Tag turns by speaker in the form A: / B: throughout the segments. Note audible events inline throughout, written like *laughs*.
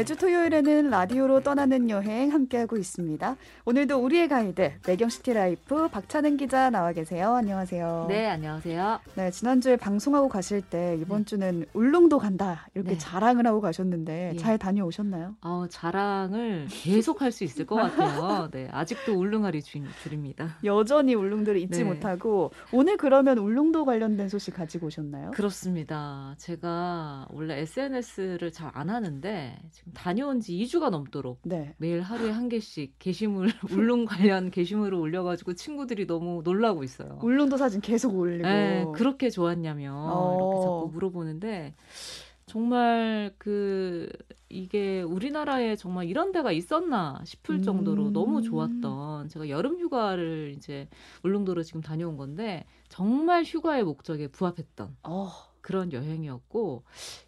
A: 매주 토요일에는 라디오로 떠나는 여행 함께하고 있습니다. 오늘도 우리의 가이드 매경 시티라이프 박찬은 기자 나와 계세요. 안녕하세요.
B: 네, 안녕하세요.
A: 네, 지난주에 방송하고 가실 때 이번 네. 주는 울릉도 간다 이렇게 네. 자랑을 하고 가셨는데 예. 잘 다녀오셨나요?
B: 어, 자랑을 계속 할 수 있을 것 같아요. 네, 아직도 울릉앓이 중입니다
A: 여전히 울릉도를 잊지 네. 못하고 오늘 그러면 울릉도 관련된 소식 가지고 오셨나요?
B: 그렇습니다. 제가 원래 SNS를 잘 안 하는데 지금 다녀온 지 2주가 넘도록 네. 매일 하루에 한 개씩 게시물 *laughs* 울릉 관련 게시물을 올려가지고 친구들이 너무 놀라고 있어요.
A: 울릉도 사진 계속 올리고. 네,
B: 그렇게 좋았냐며 어. 이렇게 자꾸 물어보는데 정말 그 이게 우리나라에 정말 이런 데가 있었나 싶을 정도로 음. 너무 좋았던 제가 여름 휴가를 이제 울릉도로 지금 다녀온 건데 정말 휴가의 목적에 부합했던 어. 그런 여행이었고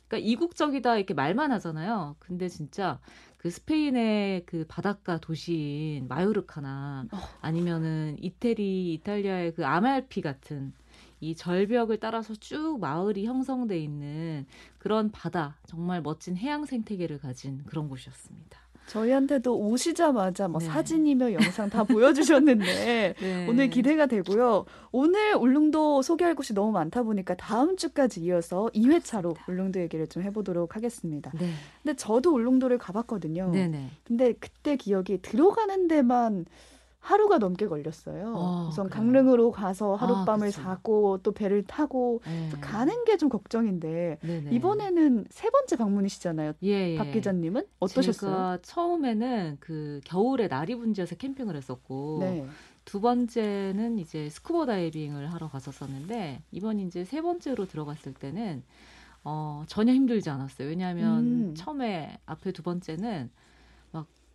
B: 그러니까 이국적이다 이렇게 말만 하잖아요. 근데 진짜 그 스페인의 그 바닷가 도시인 마요르카나 어. 아니면은 이태리 이탈리아의 그 아말피 같은 이 절벽을 따라서 쭉 마을이 형성돼 있는 그런 바다 정말 멋진 해양 생태계를 가진 그런 곳이었습니다.
A: 저희한테도 오시자마자 뭐 네. 사진이며 영상 다 보여주셨는데 *laughs* 네. 오늘 기대가 되고요. 오늘 울릉도 소개할 곳이 너무 많다 보니까 다음 주까지 이어서 2회차로 울릉도 얘기를 좀 해보도록 하겠습니다. 네. 근데 저도 울릉도를 가봤거든요. 근데 그때 기억이 들어가는 데만 하루가 넘게 걸렸어요. 어, 우선 그래요? 강릉으로 가서 하룻밤을 아, 자고 또 배를 타고 네. 또 가는 게 좀 걱정인데 네네. 이번에는 세 번째 방문이시잖아요. 예, 예. 박 기자님은 어떠셨어요?
B: 제가 처음에는 그 겨울에 나리분지에서 캠핑을 했었고 네. 두 번째는 이제 스쿠버 다이빙을 하러 갔었었는데 이번 이제 세 번째로 들어갔을 때는 어, 전혀 힘들지 않았어요. 왜냐하면 음. 처음에 앞에 두 번째는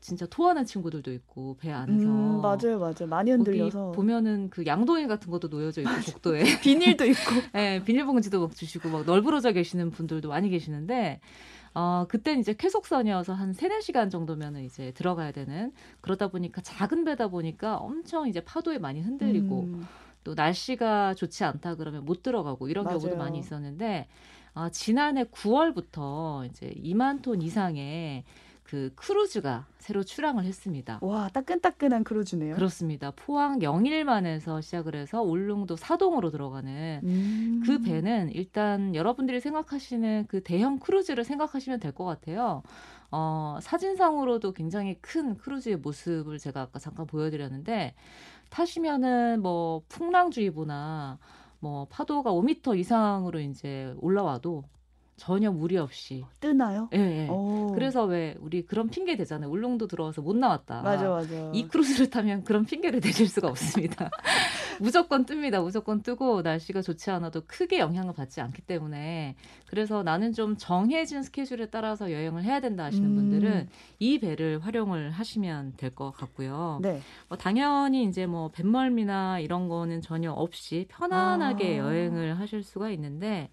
B: 진짜 토하는 친구들도 있고 배 안에서. 음,
A: 맞아요 맞아요. 많이 흔들려서.
B: 보면은 그 양동이 같은 것도 놓여져 있고 복도에. *laughs*
A: 비닐도 있고. *laughs*
B: 네, 비닐봉지도 막 주시고 막 널브러져 계시는 분들도 많이 계시는데 어, 그때는 이제 쾌속선이어서 한 3, 4시간 정도면은 이제 들어가야 되는 그러다 보니까 작은 배다 보니까 엄청 이제 파도에 많이 흔들리고 음. 또 날씨가 좋지 않다 그러면 못 들어가고 이런 맞아요. 경우도 많이 있었는데 어, 지난해 9월부터 이제 2만 톤 이상의 그 크루즈가 새로 출항을 했습니다.
A: 와, 따끈따끈한 크루즈네요.
B: 그렇습니다. 포항 영일만에서 시작을 해서 울릉도 사동으로 들어가는 음. 그 배는 일단 여러분들이 생각하시는 그 대형 크루즈를 생각하시면 될 것 같아요. 어, 사진상으로도 굉장히 큰 크루즈의 모습을 제가 아까 잠깐 보여드렸는데 타시면은 뭐 풍랑주의보나 뭐 파도가 5미터 이상으로 이제 올라와도 전혀 무리 없이
A: 뜨나요?
B: 예. 네, 네. 그래서 왜 우리 그런 핑계 대잖아요. 울릉도 들어와서 못 나왔다.
A: 맞아, 맞아.
B: 이 크루즈를 타면 그런 핑계를 대실 수가 없습니다. *laughs* 무조건 뜹니다. 무조건 뜨고 날씨가 좋지 않아도 크게 영향을 받지 않기 때문에 그래서 나는 좀 정해진 스케줄에 따라서 여행을 해야 된다 하시는 음. 분들은 이 배를 활용을 하시면 될 것 같고요. 네. 뭐 당연히 이제 뭐 뱃멀미나 이런 거는 전혀 없이 편안하게 아. 여행을 하실 수가 있는데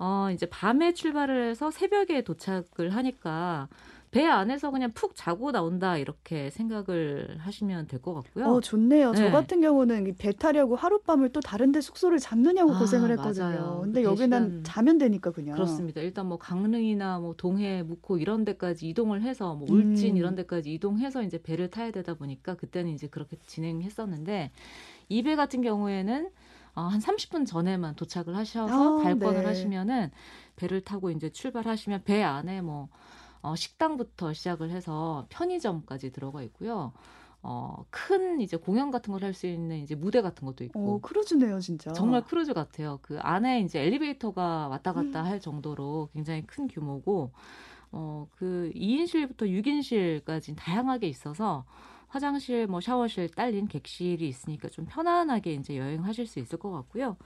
B: 어, 이제 밤에 출발을 해서 새벽에 도착을 하니까 배 안에서 그냥 푹 자고 나온다 이렇게 생각을 하시면 될 것 같고요.
A: 어, 좋네요. 네. 저 같은 경우는 배 타려고 하룻밤을 또 다른데 숙소를 잡느냐고 아, 고생을 했거든요. 맞아요. 근데 여기는 자면 되니까 그냥.
B: 그렇습니다. 일단 뭐 강릉이나 뭐 동해, 묵호 이런 데까지 이동을 해서 뭐 울진 음. 이런 데까지 이동해서 이제 배를 타야 되다 보니까 그때는 이제 그렇게 진행했었는데 이 배 같은 경우에는 어, 한 30분 전에만 도착을 하셔서 아, 발권을 네. 하시면은 배를 타고 이제 출발하시면 배 안에 뭐 어, 식당부터 시작을 해서 편의점까지 들어가 있고요. 어, 큰 이제 공연 같은 걸 할 수 있는 이제 무대 같은 것도 있고.
A: 오, 크루즈네요, 진짜.
B: 정말 크루즈 같아요. 그 안에 이제 엘리베이터가 왔다 갔다 음. 할 정도로 굉장히 큰 규모고, 어, 그 2인실부터 6인실까지 다양하게 있어서 화장실, 뭐 샤워실 딸린 객실이 있으니까 좀 편안하게 이제 여행하실 수 있을 것 같고요.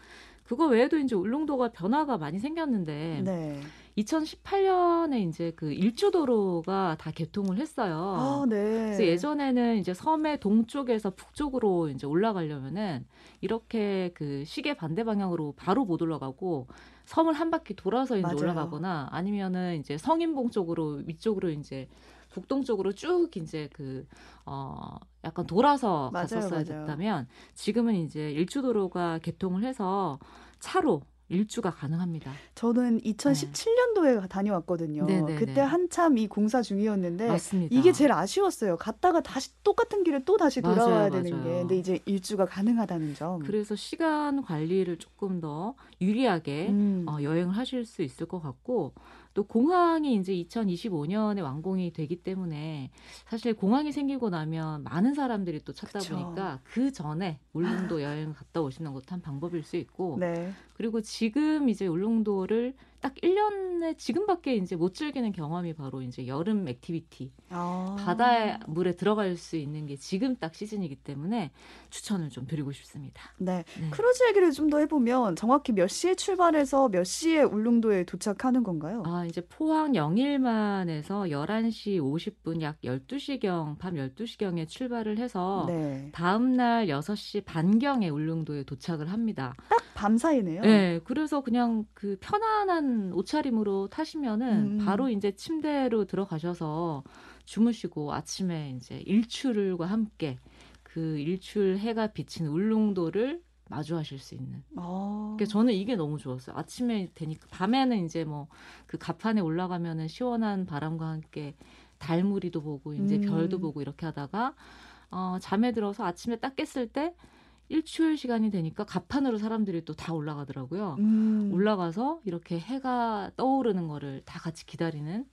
B: 그거 외에도 이제 울릉도가 변화가 많이 생겼는데 네. 2018년에 이제 그 일주도로가 다 개통을 했어요. 아, 네. 그래서 예전에는 이제 섬의 동쪽에서 북쪽으로 이제 올라가려면은 이렇게 그 시계 반대 방향으로 바로 못 올라가고 섬을 한 바퀴 돌아서 이제 맞아요. 올라가거나 아니면은 이제 성인봉 쪽으로 위쪽으로 이제 북동 쪽으로 쭉 이제 그, 어, 약간 돌아서 맞아요, 갔었어야 맞아요. 됐다면 지금은 이제 일주도로가 개통을 해서 차로 일주가 가능합니다.
A: 저는 2017년도에 다녀왔거든요.
B: 네네네.
A: 그때 한참 이 공사 중이었는데
B: 맞습니다.
A: 이게 제일 아쉬웠어요. 갔다가 다시 똑같은 길을 또 다시
B: 맞아요,
A: 돌아와야 되는
B: 맞아요.
A: 게. 근데 이제 일주가 가능하다는 점.
B: 그래서 시간 관리를 조금 더 유리하게
A: 음.
B: 어, 여행을 하실 수 있을 것 같고 또 공항이 이제 2025년에 완공이 되기 때문에 사실 공항이 생기고 나면 많은 사람들이 또 찾다
A: 그쵸.
B: 보니까 그 전에 울릉도 여행을 갔다 오시는 것도 한 방법일 수 있고
A: 네.
B: 그리고 지금 이제 울릉도를 딱 1년에 지금밖에 이제 못 즐기는 경험이 바로 이제 여름 activity
A: 아.
B: 바다에 물에 들어갈 수 있는 게 지금 딱 시즌이기 때문에 추천을 좀 드리고 싶습니다.
A: 네.
B: 네.
A: 크루즈 얘기를 좀 더 해보면 정확히 몇 시에 출발해서 몇 시에 울릉도에 도착하는 건가요?
B: 아, 이제 포항 영일만에서 11시 50분 약 12시경, 밤 12시경에 출발을 해서
A: 네.
B: 다음 날 6시 반경에 울릉도에 도착을 합니다.
A: 딱 밤 사이네요.
B: 네, 그래서 그냥 그 편안한 옷차림으로 타시면은
A: 음.
B: 바로 이제 침대로 들어가셔서 주무시고 아침에 이제 일출과 함께 그 일출 해가 비친 울릉도를 마주하실 수 있는.
A: 아.
B: 그러니까 저는 이게 너무 좋았어요. 아침에 되니까 밤에는 이제 뭐 그 가판에 올라가면은 시원한 바람과 함께 달무리도 보고 이제
A: 음.
B: 별도 보고 이렇게 하다가 어 잠에 들어서 아침에 딱 깼을 때 일출 시간이 되니까 가판으로 사람들이 또 다 올라가더라고요.
A: 음.
B: 올라가서 이렇게 해가 떠오르는 거를 다 같이 기다리는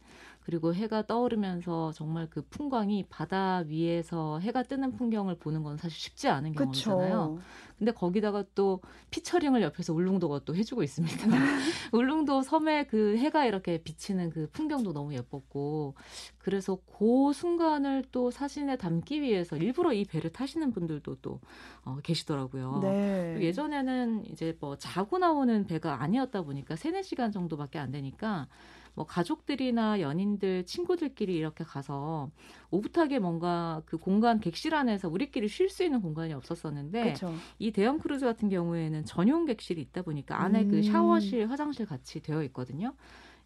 B: 그리고 해가 떠오르면서 정말 그 풍광이 바다 위에서 해가 뜨는 풍경을 보는 건 사실 쉽지 않은 경험이잖아요.
A: 그쵸.
B: 근데 거기다가 또 피처링을 옆에서 울릉도가 또 해주고 있습니다. *laughs* 울릉도 섬에 그 해가 이렇게 비치는 그 풍경도 너무 예뻤고 그래서 그 순간을 또 사진에 담기 위해서 일부러 이 배를 타시는 분들도 또 어, 계시더라고요.
A: 네.
B: 예전에는 이제 뭐 자고 나오는 배가 아니었다 보니까 세네 시간 정도밖에 안 되니까 뭐 가족들이나 연인들, 친구들끼리 이렇게 가서 오붓하게 뭔가 그 공간 객실 안에서 우리끼리 쉴 수 있는 공간이 없었었는데
A: 그쵸.
B: 이 대형 크루즈 같은 경우에는 전용 객실이 있다 보니까 안에
A: 음.
B: 그 샤워실, 화장실 같이 되어 있거든요.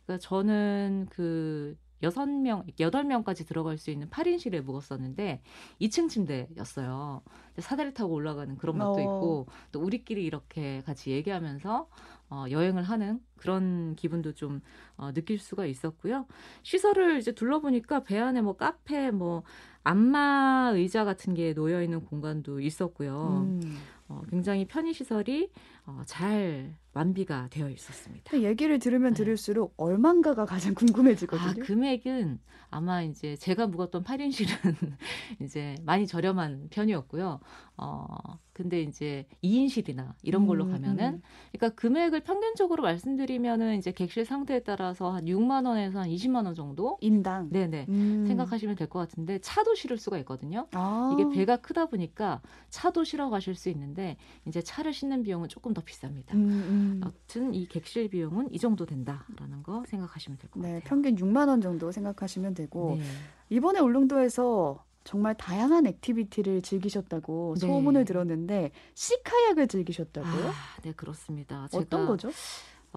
B: 그러니까 저는 그 여섯 명, 여덟 명까지 들어갈 수 있는 8인실에 묵었었는데 2층 침대였어요. 사다리 타고 올라가는 그런 것도
A: 어.
B: 있고 또 우리끼리 이렇게 같이 얘기하면서 어, 여행을 하는 그런 기분도 좀 어, 느낄 수가 있었고요. 시설을 이제 둘러보니까 배 안에 뭐 카페, 뭐 안마 의자 같은 게 놓여 있는 공간도 있었고요.
A: 음.
B: 어, 굉장히 편의 시설이 어, 잘 완비가 되어 있었습니다.
A: 근데 얘기를 들으면
B: 네.
A: 들을수록 얼만가가 가장
B: 아,
A: 궁금해지거든요.
B: 금액은 아마 이제 제가 묵었던 8인실은 *laughs* 이제 많이 저렴한 편이었고요. 어, 근데 이제 2인실이나 이런 걸로
A: 음,
B: 가면은
A: 음.
B: 그러니까 금액을 평균적으로 말씀드리면은 이제 객실 상태에 따라서 한 6만 원에서 한 20만 원 정도
A: 인당.
B: 네 네
A: 음.
B: 생각하시면 될 것 같은데 차도 실을 수가 있거든요.
A: 아.
B: 이게 배가 크다 보니까 차도 실어 가실 수 있는데 이제 차를 싣는 비용은 조금 더 비쌉니다.
A: 음, 음.
B: 여튼 이 객실 비용은 이 정도 된다라는 거 생각하시면 될것
A: 네,
B: 같아요.
A: 평균 6만 원 정도 생각하시면 되고
B: 네.
A: 이번에 울릉도에서 정말 다양한 activity를 즐기셨다고
B: 네.
A: 소문을 들었는데 sea kayak을 즐기셨다고요?
B: 아, 네 그렇습니다.
A: 어떤 거죠?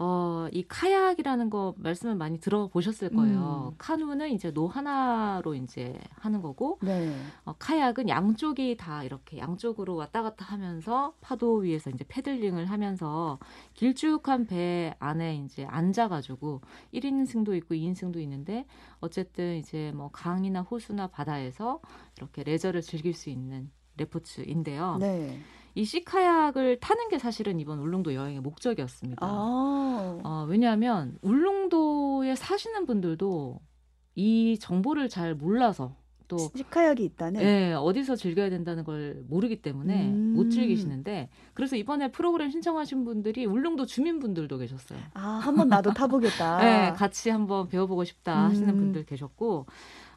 B: 어, 이 카약이라는 거 말씀을 많이 들어보셨을 거예요.
A: 음.
B: 카누는 이제 노 하나로 이제 하는 거고,
A: 네.
B: 어, 카약은 양쪽이 다 이렇게 양쪽으로 왔다 갔다 하면서 파도 위에서 이제 paddling을 하면서 길쭉한 배 안에 이제 앉아가지고 1인승도 있고 2인승도 있는데 어쨌든 이제 뭐 강이나 호수나 바다에서 이렇게 레저를 즐길 수 있는 레포츠인데요.
A: 네.
B: 이 시카약을 타는 게 사실은 이번 울릉도 여행의 목적이었습니다.
A: 아.
B: 어, 왜냐하면 울릉도에 사시는 분들도 이 정보를 잘 몰라서 또
A: 시카약이 있다는.
B: 네, 어디서 즐겨야 된다는 걸 모르기 때문에
A: 음.
B: 못 즐기시는데 그래서 이번에 프로그램 신청하신 분들이 울릉도 주민분들도 계셨어요.
A: 아, 한번 나도 타보겠다.
B: 네, *laughs* 같이 한번 배워보고 싶다 하시는
A: 음.
B: 분들 계셨고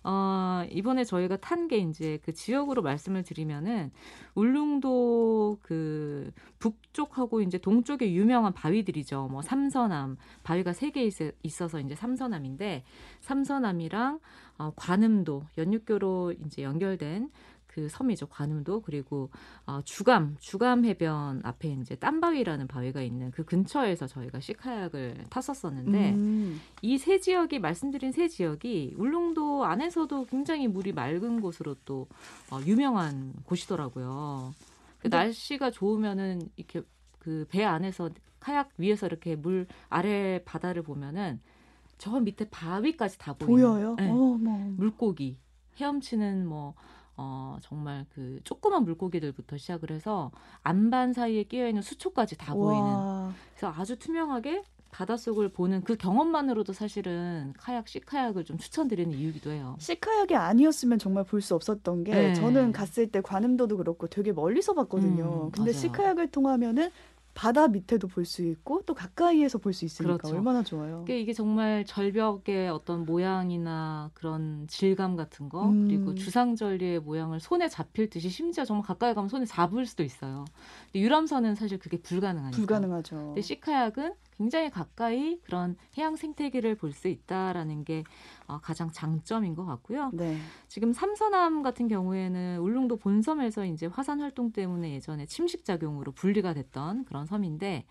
B: 어, 이번에 저희가 탄 게 이제 그 지역으로 말씀을 드리면은 울릉도 그 북쪽하고 이제 동쪽에 유명한 바위들이죠. 뭐 삼서남 바위가 세 개 있어서 이제 삼서남인데 삼서남이랑 어, 관음도 연육교로 이제 연결된 그 섬이죠. 관음도 그리고 어, 주감 주감 해변 앞에 이제 땀바위라는 바위가 있는 그 근처에서 저희가 시카약을 탔었었는데
A: 음.
B: 이세 지역이 말씀드린 세 지역이 울릉도 안에서도 굉장히 물이 맑은 곳으로 또 어, 유명한 곳이더라고요. 그 날씨가 좋으면은 이렇게 그 배 안에서 카약 위에서 이렇게 물 아래 바다를 보면은 저 밑에 바위까지 다 보이는
A: 보여요.
B: 네.
A: 어머.
B: 물고기 헤엄치는 뭐 어, 정말 그 조그만 물고기들부터 시작을 해서 안반 사이에 끼어 있는 수초까지 다 보이는
A: 와.
B: 그래서 아주 투명하게 바닷속을 보는 그 경험만으로도 사실은 카약 시카약을 좀 추천드리는 이유기도 해요.
A: 시카약이 아니었으면 정말 볼 수 없었던 게
B: 네.
A: 저는 갔을 때 관음도도 그렇고 되게 멀리서 봤거든요.
B: 음,
A: 근데
B: 맞아요.
A: 시카약을 통하면은 바다 밑에도 볼 수 있고 또 가까이에서 볼 수 있으니까
B: 그렇죠.
A: 얼마나 좋아요.
B: 이게, 정말 절벽의 어떤 모양이나 그런 질감 같은 거
A: 음.
B: 그리고 주상절리의 모양을 손에 잡힐 듯이 심지어 정말 가까이 가면 손에 잡을 수도 있어요. 유람선은 사실 그게 불가능하니까.
A: 불가능하죠.
B: 근데 시카약은 굉장히 가까이 그런 해양 생태계를 볼 수 있다라는 게 어, 가장 장점인 것 같고요.
A: 네.
B: 지금 삼서남 같은 경우에는 울릉도 본섬에서 이제 화산 활동 때문에 예전에 침식 작용으로 분리가 됐던 그런 섬인데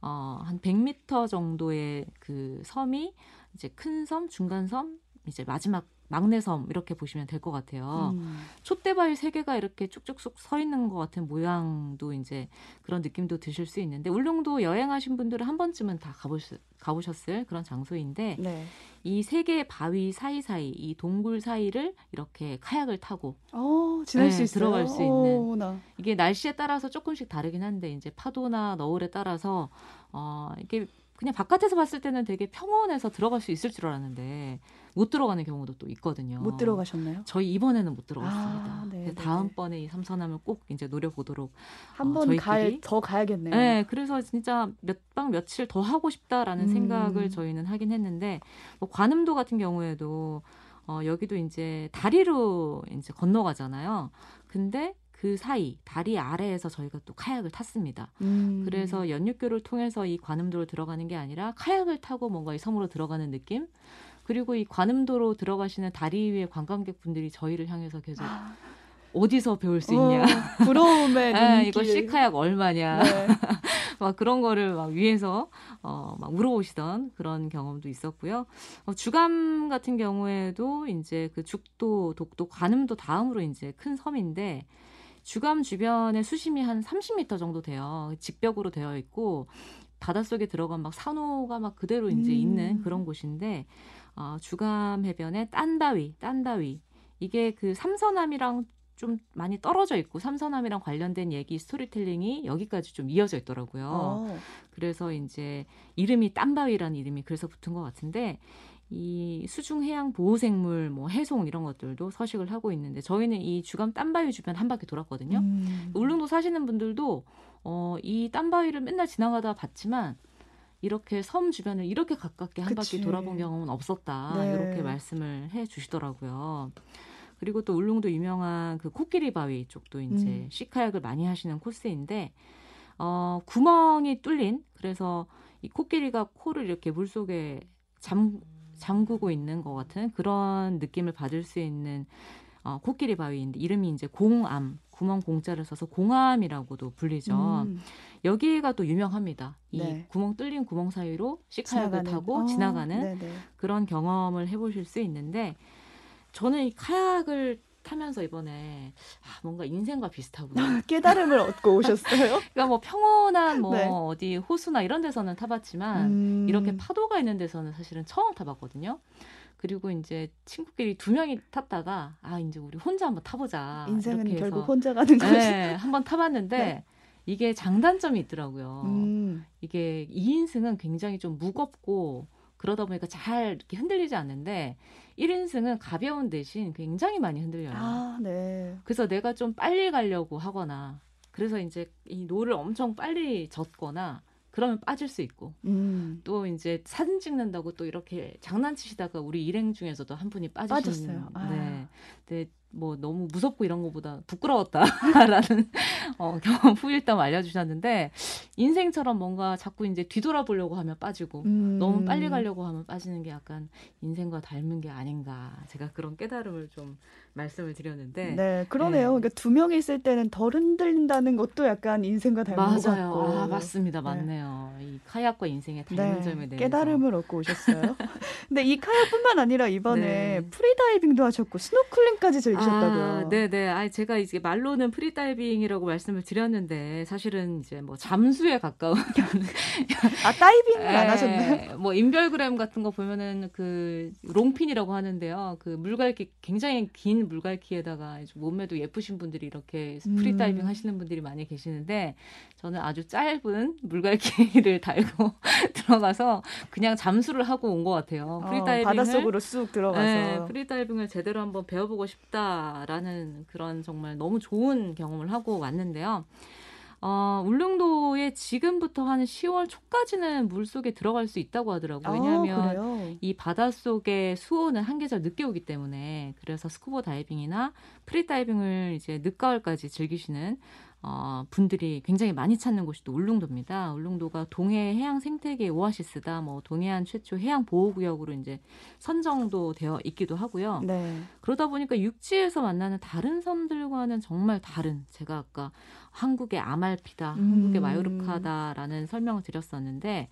B: 어, 한 100m 정도의 그 섬이 이제 큰 섬, 중간 섬, 이제 마지막 막내 섬 이렇게 보시면 될 것 같아요.
A: 음.
B: 촛대바위 세 개가 이렇게 쭉쭉쭉 서 있는 것 같은 모양도 이제 그런 느낌도 드실 수 있는데 울릉도 여행하신 분들은 한 번쯤은 다 가보셨, 가보셨을 그런 장소인데
A: 네.
B: 이세 개의 바위 사이사이 이 동굴 사이를 이렇게 카약을 타고
A: 어, 지날
B: 네,
A: 수 있어요.
B: 들어갈 수 있는.
A: 어머나.
B: 이게 날씨에 따라서 조금씩 다르긴 한데 이제 파도나 너울에 따라서 어 이게 그냥 바깥에서 봤을 때는 되게 평온해서 들어갈 수 있을 줄 알았는데 못 들어가는 경우도 또 있거든요.
A: 못 들어가셨나요?
B: 저희 이번에는 못 들어갔습니다.
A: 아, 네, 네,
B: 다음번에 이 삼선함을 꼭 이제 노려보도록.
A: 한
B: 어,
A: 번
B: 저희끼리?
A: 갈더 가야겠네요.
B: 네, 그래서 진짜 몇박 며칠 더 하고 싶다라는
A: 음.
B: 생각을 저희는 하긴 했는데 뭐 관음도 같은 경우에도 어, 여기도 이제 다리로 이제 건너가잖아요. 근데 그 사이 다리 아래에서 저희가 또 카약을 탔습니다.
A: 음.
B: 그래서 연육교를 통해서 이 관음도로 들어가는 게 아니라 카약을 타고 뭔가 이 섬으로 들어가는 느낌. 그리고 이 관음도로 들어가시는 다리 위에 관광객분들이 저희를 향해서 계속
A: 아,
B: 어디서 배울 수 있냐.
A: 어, 부러움의 *laughs*
B: 아,
A: 눈길.
B: 이거 시카약 얼마냐.
A: 네. *laughs*
B: 막 그런 거를 막 위에서 어, 막 물어보시던 그런 경험도 있었고요. 어, 주감 같은 경우에도 이제 그 죽도, 독도, 관음도 다음으로 이제 큰 섬인데 주감 주변에 수심이 한 30m 정도 돼요. 직벽으로 되어 있고 바닷속에 들어간 막 산호가 막 그대로 이제
A: 음.
B: 있는 그런 곳인데 어, 주감 해변에 딴바위, 딴바위 이게 그 삼서남이랑 좀 많이 떨어져 있고 삼서남이랑 관련된 얘기 스토리텔링이 여기까지 좀 이어져 있더라고요.
A: 어.
B: 그래서 이제 이름이 땀바위라는 이름이 그래서 붙은 것 같은데 이 수중 해양 보호 생물 뭐 해송 이런 것들도 서식을 하고 있는데 저희는 이 주감 땀바위 주변 한 바퀴 돌았거든요.
A: 음.
B: 울릉도 사시는 분들도 어, 이 땀바위를 맨날 지나가다 봤지만 이렇게 섬 주변을 이렇게 가깝게 한
A: 그치.
B: 바퀴 돌아본 경험은 없었다.
A: 네.
B: 이렇게 말씀을 해 주시더라고요. 그리고 또 울릉도 유명한 그 코끼리 바위 쪽도 이제
A: 음.
B: 시카약을 많이 하시는 코스인데 어, 구멍이 뚫린 그래서 이 코끼리가 코를 이렇게 물 속에 잠 잠그고 있는 것 같은 그런 느낌을 받을 수 있는 어, 코끼리 바위인데 이름이 이제 공암 구멍 공자를 써서 공암이라고도 불리죠.
A: 음.
B: 여기가 또 유명합니다. 이
A: 네.
B: 구멍 뚫린 구멍 사이로 시카약을 타고
A: 어,
B: 지나가는
A: 네네.
B: 그런 경험을 해보실 수 있는데 저는 이 카약을 타면서 이번에 아, 뭔가 인생과 비슷하구나. *laughs*
A: 깨달음을 얻고 오셨어요? *laughs*
B: 그러니까 뭐 평온한 뭐
A: 네.
B: 어디 호수나 이런 데서는 타봤지만
A: 음.
B: 이렇게 파도가 있는 데서는 사실은 처음 타봤거든요. 그리고 이제 친구끼리 두 명이 탔다가 아 이제 우리 혼자 한번 타보자.
A: 인생은
B: 이렇게
A: 결국
B: 해서
A: 혼자 가는 거지.
B: 네, 한번 타봤는데
A: 네.
B: 이게 장단점이 있더라고요.
A: 음.
B: 이게 2인승은 굉장히 좀 무겁고 그러다 보니까 잘 이렇게 흔들리지 않는데 1인승은 가벼운 대신 굉장히 많이 흔들려요.
A: 아, 네.
B: 그래서 내가 좀 빨리 가려고 하거나 그래서 이제 이 노를 엄청 빨리 젓거나 그러면 빠질 수 있고
A: 음.
B: 또 이제 사진 찍는다고 또 이렇게 장난치시다가 우리 일행 중에서도 한 분이 빠지신
A: 빠졌어요. 아.
B: 네. 뭐 너무 무섭고 이런 것보다 부끄러웠다라는 *laughs* 어, 경험 후일담 알려주셨는데 인생처럼 뭔가 자꾸 이제 뒤돌아보려고 하면 빠지고
A: 음.
B: 너무 빨리 가려고 하면 빠지는 게 약간 인생과 닮은 게 아닌가 제가 그런 깨달음을 좀 말씀을 드렸는데
A: 네, 그러네요.
B: 네.
A: 그러니까 두 명이 있을 때는 덜 흔들린다는 것도 약간 인생과 닮은 것
B: 맞아요.
A: 같고.
B: 아, 맞습니다.
A: 네.
B: 맞네요. 좋네요. 이 카약과 인생의 닮은 점에
A: 네,
B: 대해서
A: 깨달음을 얻고 오셨어요. *laughs* 근데 이 카약뿐만 아니라 이번에
B: 네.
A: 프리다이빙도 하셨고 스노클링까지 즐기 셨다고요.
B: 아, 네네. 아, 제가 이제 말로는 프리다이빙이라고 말씀을 드렸는데 사실은 이제 뭐 잠수에 가까운
A: 아 다이빙을 안
B: 에,
A: 하셨나요?
B: 뭐 인별그램 같은 거 보면은 그 long fin이라고 하는데요. 그 물갈퀴 굉장히 긴 물갈퀴에다가 몸매도 예쁘신 분들이 이렇게
A: 음.
B: 프리다이빙 하시는 분들이 많이 계시는데 저는 아주 짧은 물갈퀴를 *laughs* 달고 *laughs* 들어가서 그냥 잠수를 하고 온 것 같아요.
A: 어,
B: 프리다이빙을
A: 바닷속으로 쑥 들어가서
B: 네, 프리다이빙을 제대로 한번 배워보고 싶다 라는 그런 정말 너무 좋은 경험을 하고 왔는데요. 어, 울릉도에 지금부터 한 10월 초까지는 물 속에 들어갈 수 있다고 하더라고요. 왜냐하면
A: 아?
B: 이 바닷속의 수온은 한 계절 늦게 오기 때문에 그래서 스쿠버 다이빙이나 프리다이빙을 이제 늦가을까지 즐기시는 어, 분들이 굉장히 많이 찾는 곳이 또 울릉도입니다. 울릉도가 동해 해양 생태계 오아시스다. 뭐 동해안 최초 해양 보호 구역으로 이제 선정도 되어 있기도 하고요.
A: 네.
B: 그러다 보니까 육지에서 만나는 다른 섬들과는 정말 다른 제가 아까 한국의 아말피다, 한국의
A: 음.
B: 마요르카다라는 설명을 드렸었는데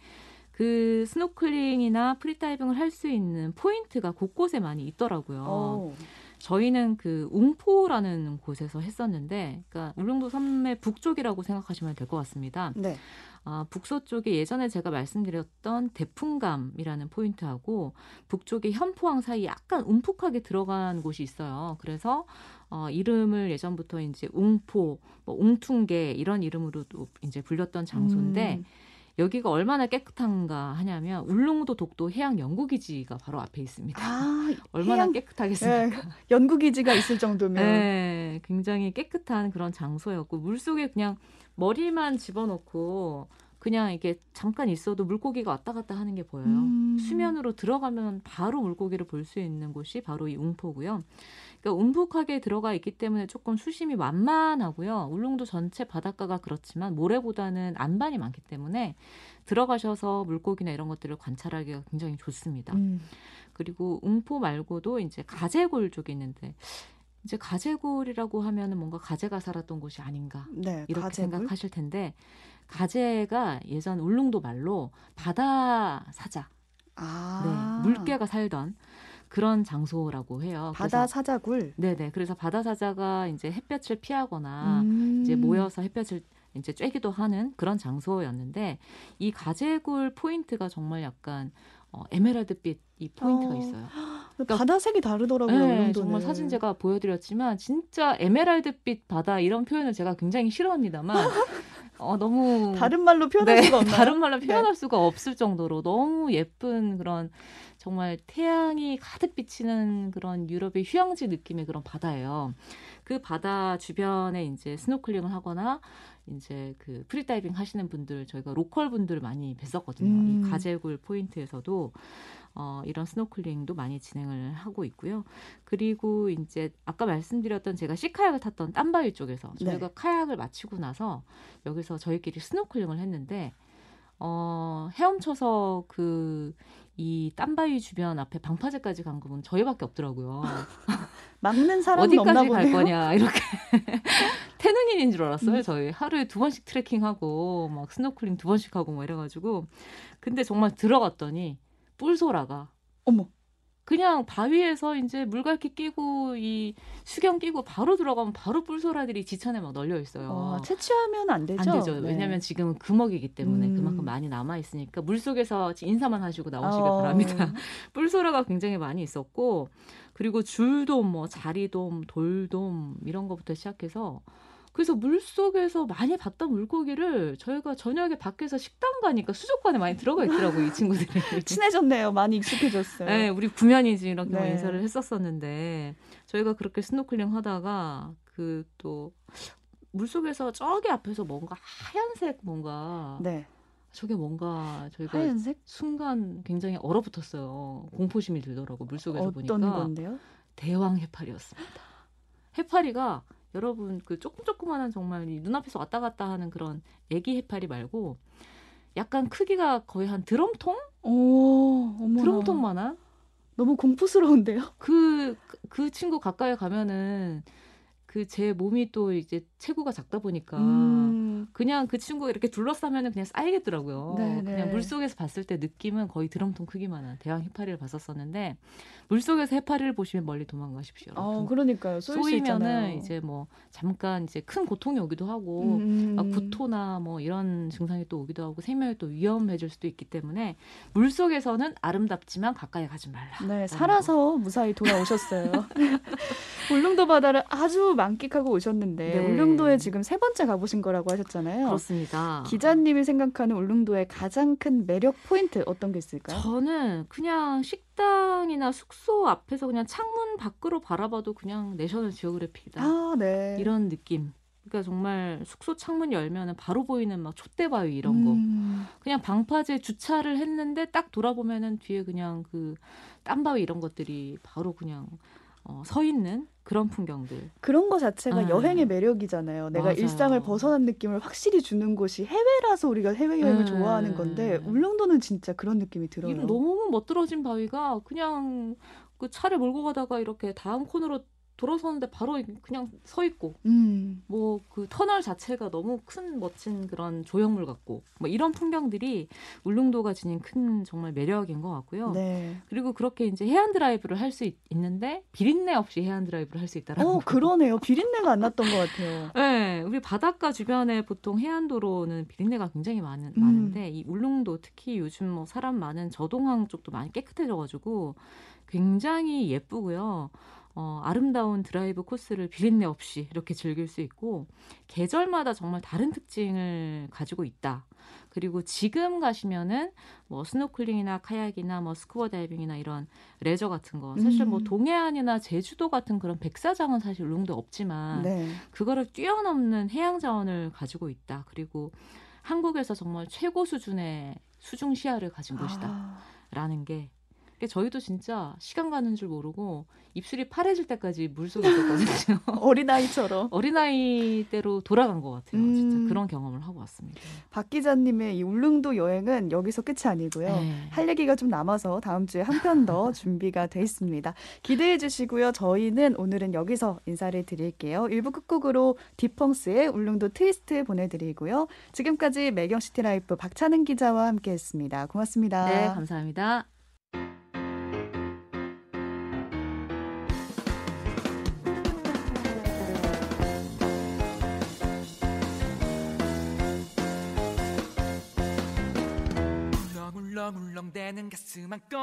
B: 그 스노클링이나 프리다이빙을 할 수 있는 포인트가 곳곳에 많이 있더라고요.
A: 어.
B: 저희는 그 웅포라는 곳에서 했었는데, 그러니까 울릉도 섬의 북쪽이라고 생각하시면 될 것 같습니다.
A: 네.
B: 아, 북서쪽에 예전에 제가 말씀드렸던 대풍감이라는 포인트하고 북쪽의 현포항 사이 약간 움푹하게 들어간 곳이 있어요. 그래서 어, 이름을 예전부터 이제 웅포, 뭐 웅퉁계 이런 이름으로도 이제 불렸던 장소인데
A: 음.
B: 여기가 얼마나 깨끗한가 하냐면 울릉도 독도 해양 연구기지가 바로 앞에 있습니다.
A: 아, *laughs*
B: 얼마나
A: 해양-
B: 깨끗하겠습니까?
A: 네, 연구기지가 있을 정도면
B: 네, 굉장히 깨끗한 그런 장소였고 물속에 그냥 머리만 집어넣고 그냥 이게 잠깐 있어도 물고기가 왔다 갔다 하는 게 보여요.
A: 음.
B: 수면으로 들어가면 바로 물고기를 볼 수 있는 곳이 바로 이 웅포고요. 그러니까 움푹하게 들어가 있기 때문에 조금 수심이 완만하고요. 울릉도 전체 바닷가가 그렇지만 모래보다는 안반이 많기 때문에 들어가셔서 물고기나 이런 것들을 관찰하기가 굉장히 좋습니다.
A: 음.
B: 그리고 웅포 말고도 이제 가재골 쪽에 있는데 이제 가재골이라고 하면은 뭔가 가재가 살았던 곳이 아닌가
A: 네,
B: 이렇게
A: 가재물.
B: 생각하실 텐데 가재가 예전 울릉도 말로 바다 사자,
A: 아,
B: 네, 물개가 살던 그런 장소라고 해요.
A: 바다 사자굴.
B: 네네. 그래서 바다 사자가 이제 햇볕을 피하거나
A: 음.
B: 이제 모여서 햇볕을 이제 쬐기도 하는 그런 장소였는데 이 가재굴 포인트가 정말 약간 어, 에메랄드빛 이 포인트가
A: 어,
B: 있어요. *gasps*
A: 바다색이 다르더라고요.
B: 네. 정말 사진 제가 보여드렸지만 진짜 에메랄드빛 바다 이런 표현을 제가 굉장히 싫어합니다만 *laughs* 어, 너무
A: 다른 말로 표현할
B: 네,
A: 수가 없나요?
B: 다른 말로 표현할 수가 없을 정도로 너무 예쁜 그런 정말 태양이 가득 비치는 그런 유럽의 휴양지 느낌의 그런 바다예요. 그 바다 주변에 이제 스노클링을 하거나 이제 그 프리다이빙 하시는 분들 저희가 로컬 분들 많이 뵀었거든요.
A: 음.
B: 이 가재굴 포인트에서도 어, 이런 스노클링도 많이 진행을 하고 있고요. 그리고 이제 아까 말씀드렸던 제가 sea kayak을 탔던 딴바위 쪽에서 저희가
A: 네.
B: 카약을 마치고 나서 여기서 저희끼리 스노클링을 했는데 어, 헤엄쳐서 그 이 딴바위 주변 앞에 방파제까지 간 분은 저희밖에 없더라고요. *laughs*
A: 막는 없나
B: 어디까지 갈
A: 보네요.
B: 거냐 이렇게 *laughs* 태능인인 줄 알았어요.
A: 음.
B: 저희 하루에 두 번씩 트레킹하고 막 스노클링 두 번씩 하고 뭐 이래가지고 근데 정말 들어갔더니 뿔소라가
A: 어머.
B: 그냥 바위에서 이제 물갈퀴 끼고 이 수경 끼고 바로 들어가면 바로 뿔소라들이 지천에 막 널려 있어요.
A: 어, 채취하면 안 되죠.
B: 안 되죠.
A: 네.
B: 왜냐하면 지금은 금어기이기 때문에
A: 음.
B: 그만큼 많이 남아 있으니까 물 속에서 인사만 하시고 나오시길
A: 어.
B: 바랍니다. *laughs* 뿔소라가 굉장히 많이 있었고 그리고 줄돔, 뭐 자리돔, 돌돔 이런 거부터 시작해서 그래서 물 속에서 많이 봤던 물고기를 저희가 저녁에 밖에서 식당 가니까 수족관에 많이 들어가 있더라고요 이 친구들이. *laughs*
A: 친해졌네요. 많이 익숙해졌어요.
B: 네, 우리 구면이지 이렇게 뭐
A: 네.
B: 인사를 했었었는데 저희가 그렇게 스노클링 하다가 그또 물속에서 저기 앞에서 뭔가 하얀색 뭔가
A: 네.
B: 저게 뭔가 저희가
A: 하얀색
B: 순간 굉장히 얼어붙었어요. 공포심이 들더라고 물속에서
A: 어떤
B: 보니까
A: 건데요?
B: 대왕 해파리였습니다. 해파리가 여러분 그 조금 조그만한 정말 이 눈앞에서 왔다 갔다 하는 그런 애기 해파리 말고 약간 크기가 거의 한 드럼통?
A: 오, 어머.
B: 드럼통만한
A: 너무 공포스러운데요?
B: 그, 그 친구 가까이 가면은 그 제 몸이 또 이제 체구가 작다 보니까
A: 음.
B: 그냥 그 친구가 이렇게 둘러싸면 그냥 쌓이겠더라고요.
A: 네네.
B: 그냥 물 속에서 봤을 때 느낌은 거의 드럼통 크기만한 대왕 해파리를 봤었었는데 물 속에서 해파리를 보시면 멀리 도망가십시오.
A: 어,
B: 여러분.
A: 그러니까요.
B: 쏘이면은 이제 뭐 잠깐 이제 큰 고통이 오기도 하고
A: 음.
B: 막 구토나 뭐 이런 증상이 또 오기도 하고 생명이 또 위험해질 수도 있기 때문에 물 속에서는 아름답지만 가까이 가지 말라.
A: 네, 살아서 무사히 돌아오셨어요. *laughs* 울릉도 바다를 아주 만끽하고 오셨는데
B: 네.
A: 울릉도에 지금 세 번째 가보신 거라고 하셨잖아요.
B: 그렇습니다.
A: 기자님이 생각하는 울릉도의 가장 큰 매력 포인트 어떤 게 있을까요?
B: 저는 그냥 식당이나 숙소 앞에서 그냥 창문 밖으로 바라봐도 그냥 내셔널 지오그래피다.
A: 아, 네.
B: 이런 느낌. 그러니까 정말 숙소 창문 열면은 바로 보이는 막 촛대바위 이런 거.
A: 음,
B: 그냥 방파제 주차를 했는데 딱 돌아보면은 뒤에 그냥 그 땀바위 이런 것들이 바로 그냥 어, 서 있는 그런 풍경들.
A: 그런 거 자체가
B: 네.
A: 여행의 매력이잖아요. 내가
B: 맞아요.
A: 일상을 벗어난 느낌을 확실히 주는 곳이 해외라서 우리가 해외 여행을
B: 네.
A: 좋아하는 건데 울릉도는 진짜 그런 느낌이 들어요.
B: 너무 멋들어진 바위가 그냥 그 차를 몰고 가다가 이렇게 다음 코너로 돌아서는데 바로 그냥 서 있고
A: 음.
B: 뭐그 터널 자체가 너무 큰 멋진 그런 조형물 같고 뭐 이런 풍경들이 울릉도가 지닌 큰 정말 매력인 것 같고요.
A: 네.
B: 그리고 그렇게 이제 해안 드라이브를 할 수 있는데 비린내 없이 해안 드라이브를 할 수 있다라는
A: 어,
B: 거.
A: 그러네요. 비린내가 안 났던 것 같아요. *laughs*
B: 네, 우리 바닷가 주변에 보통 해안도로는 비린내가 굉장히 많은,
A: 음.
B: 많은데 이 울릉도 특히 요즘 뭐 사람 많은 저동항 쪽도 많이 깨끗해져가지고 굉장히 예쁘고요. 어, 아름다운 드라이브 코스를 비린내 없이 이렇게 즐길 수 있고 계절마다 정말 다른 특징을 가지고 있다. 그리고 지금 가시면은 뭐 스노클링이나 카약이나 뭐 스쿠버 다이빙이나 이런 레저 같은 거 사실 뭐
A: 음.
B: 동해안이나 제주도 같은 그런 백사장은 사실 울릉도 없지만
A: 네.
B: 그거를 뛰어넘는 해양 자원을 가지고 있다. 그리고 한국에서 정말 최고 수준의 수중 시야를 가진 곳이다라는
A: 아,
B: 게 저희도 진짜 시간 가는 줄 모르고 입술이 파래질 때까지 물속에 있었거든요. *laughs*
A: 어린아이처럼.
B: 어린아이 때로 돌아간 것 같아요.
A: 음.
B: 진짜 그런 경험을 하고 왔습니다.
A: 박 기자님의 이 울릉도 여행은 여기서 끝이 아니고요.
B: 네.
A: 할 얘기가 좀 남아서 다음 주에 한 편 더 *laughs* 준비가 돼 있습니다. 기대해 주시고요. 저희는 오늘은 여기서 인사를 드릴게요. 1부 끝곡으로 딕펑스의 울릉도 트위스트 보내드리고요. 지금까지 매경시티라이프 박찬은 기자와 함께했습니다. 고맙습니다.
B: 네, 감사합니다.
C: 울렁울렁울렁대는 가슴 안고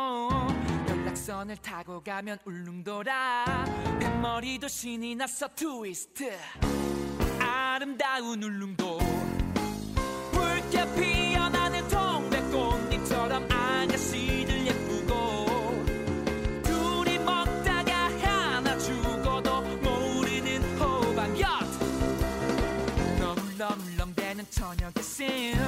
C: 연락선을 타고 가면 울릉도라 뱃머리도 신이 났어 트위스트. 아름다운 울릉도. 붉게 피어나는 동백꽃잎처럼 아가씨들 예쁘고. 울렁울렁대는 저녁의 sim.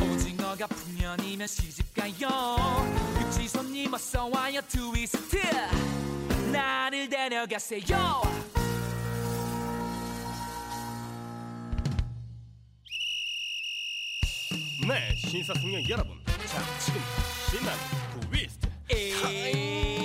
C: 오징어가 풍년이면 시집 가요 육지 손님 어서 와요 트위스트 나를 데려가세요
D: 네, 신사숙녀 여러분. 자, 지금 신나는 트위스트.
C: 에이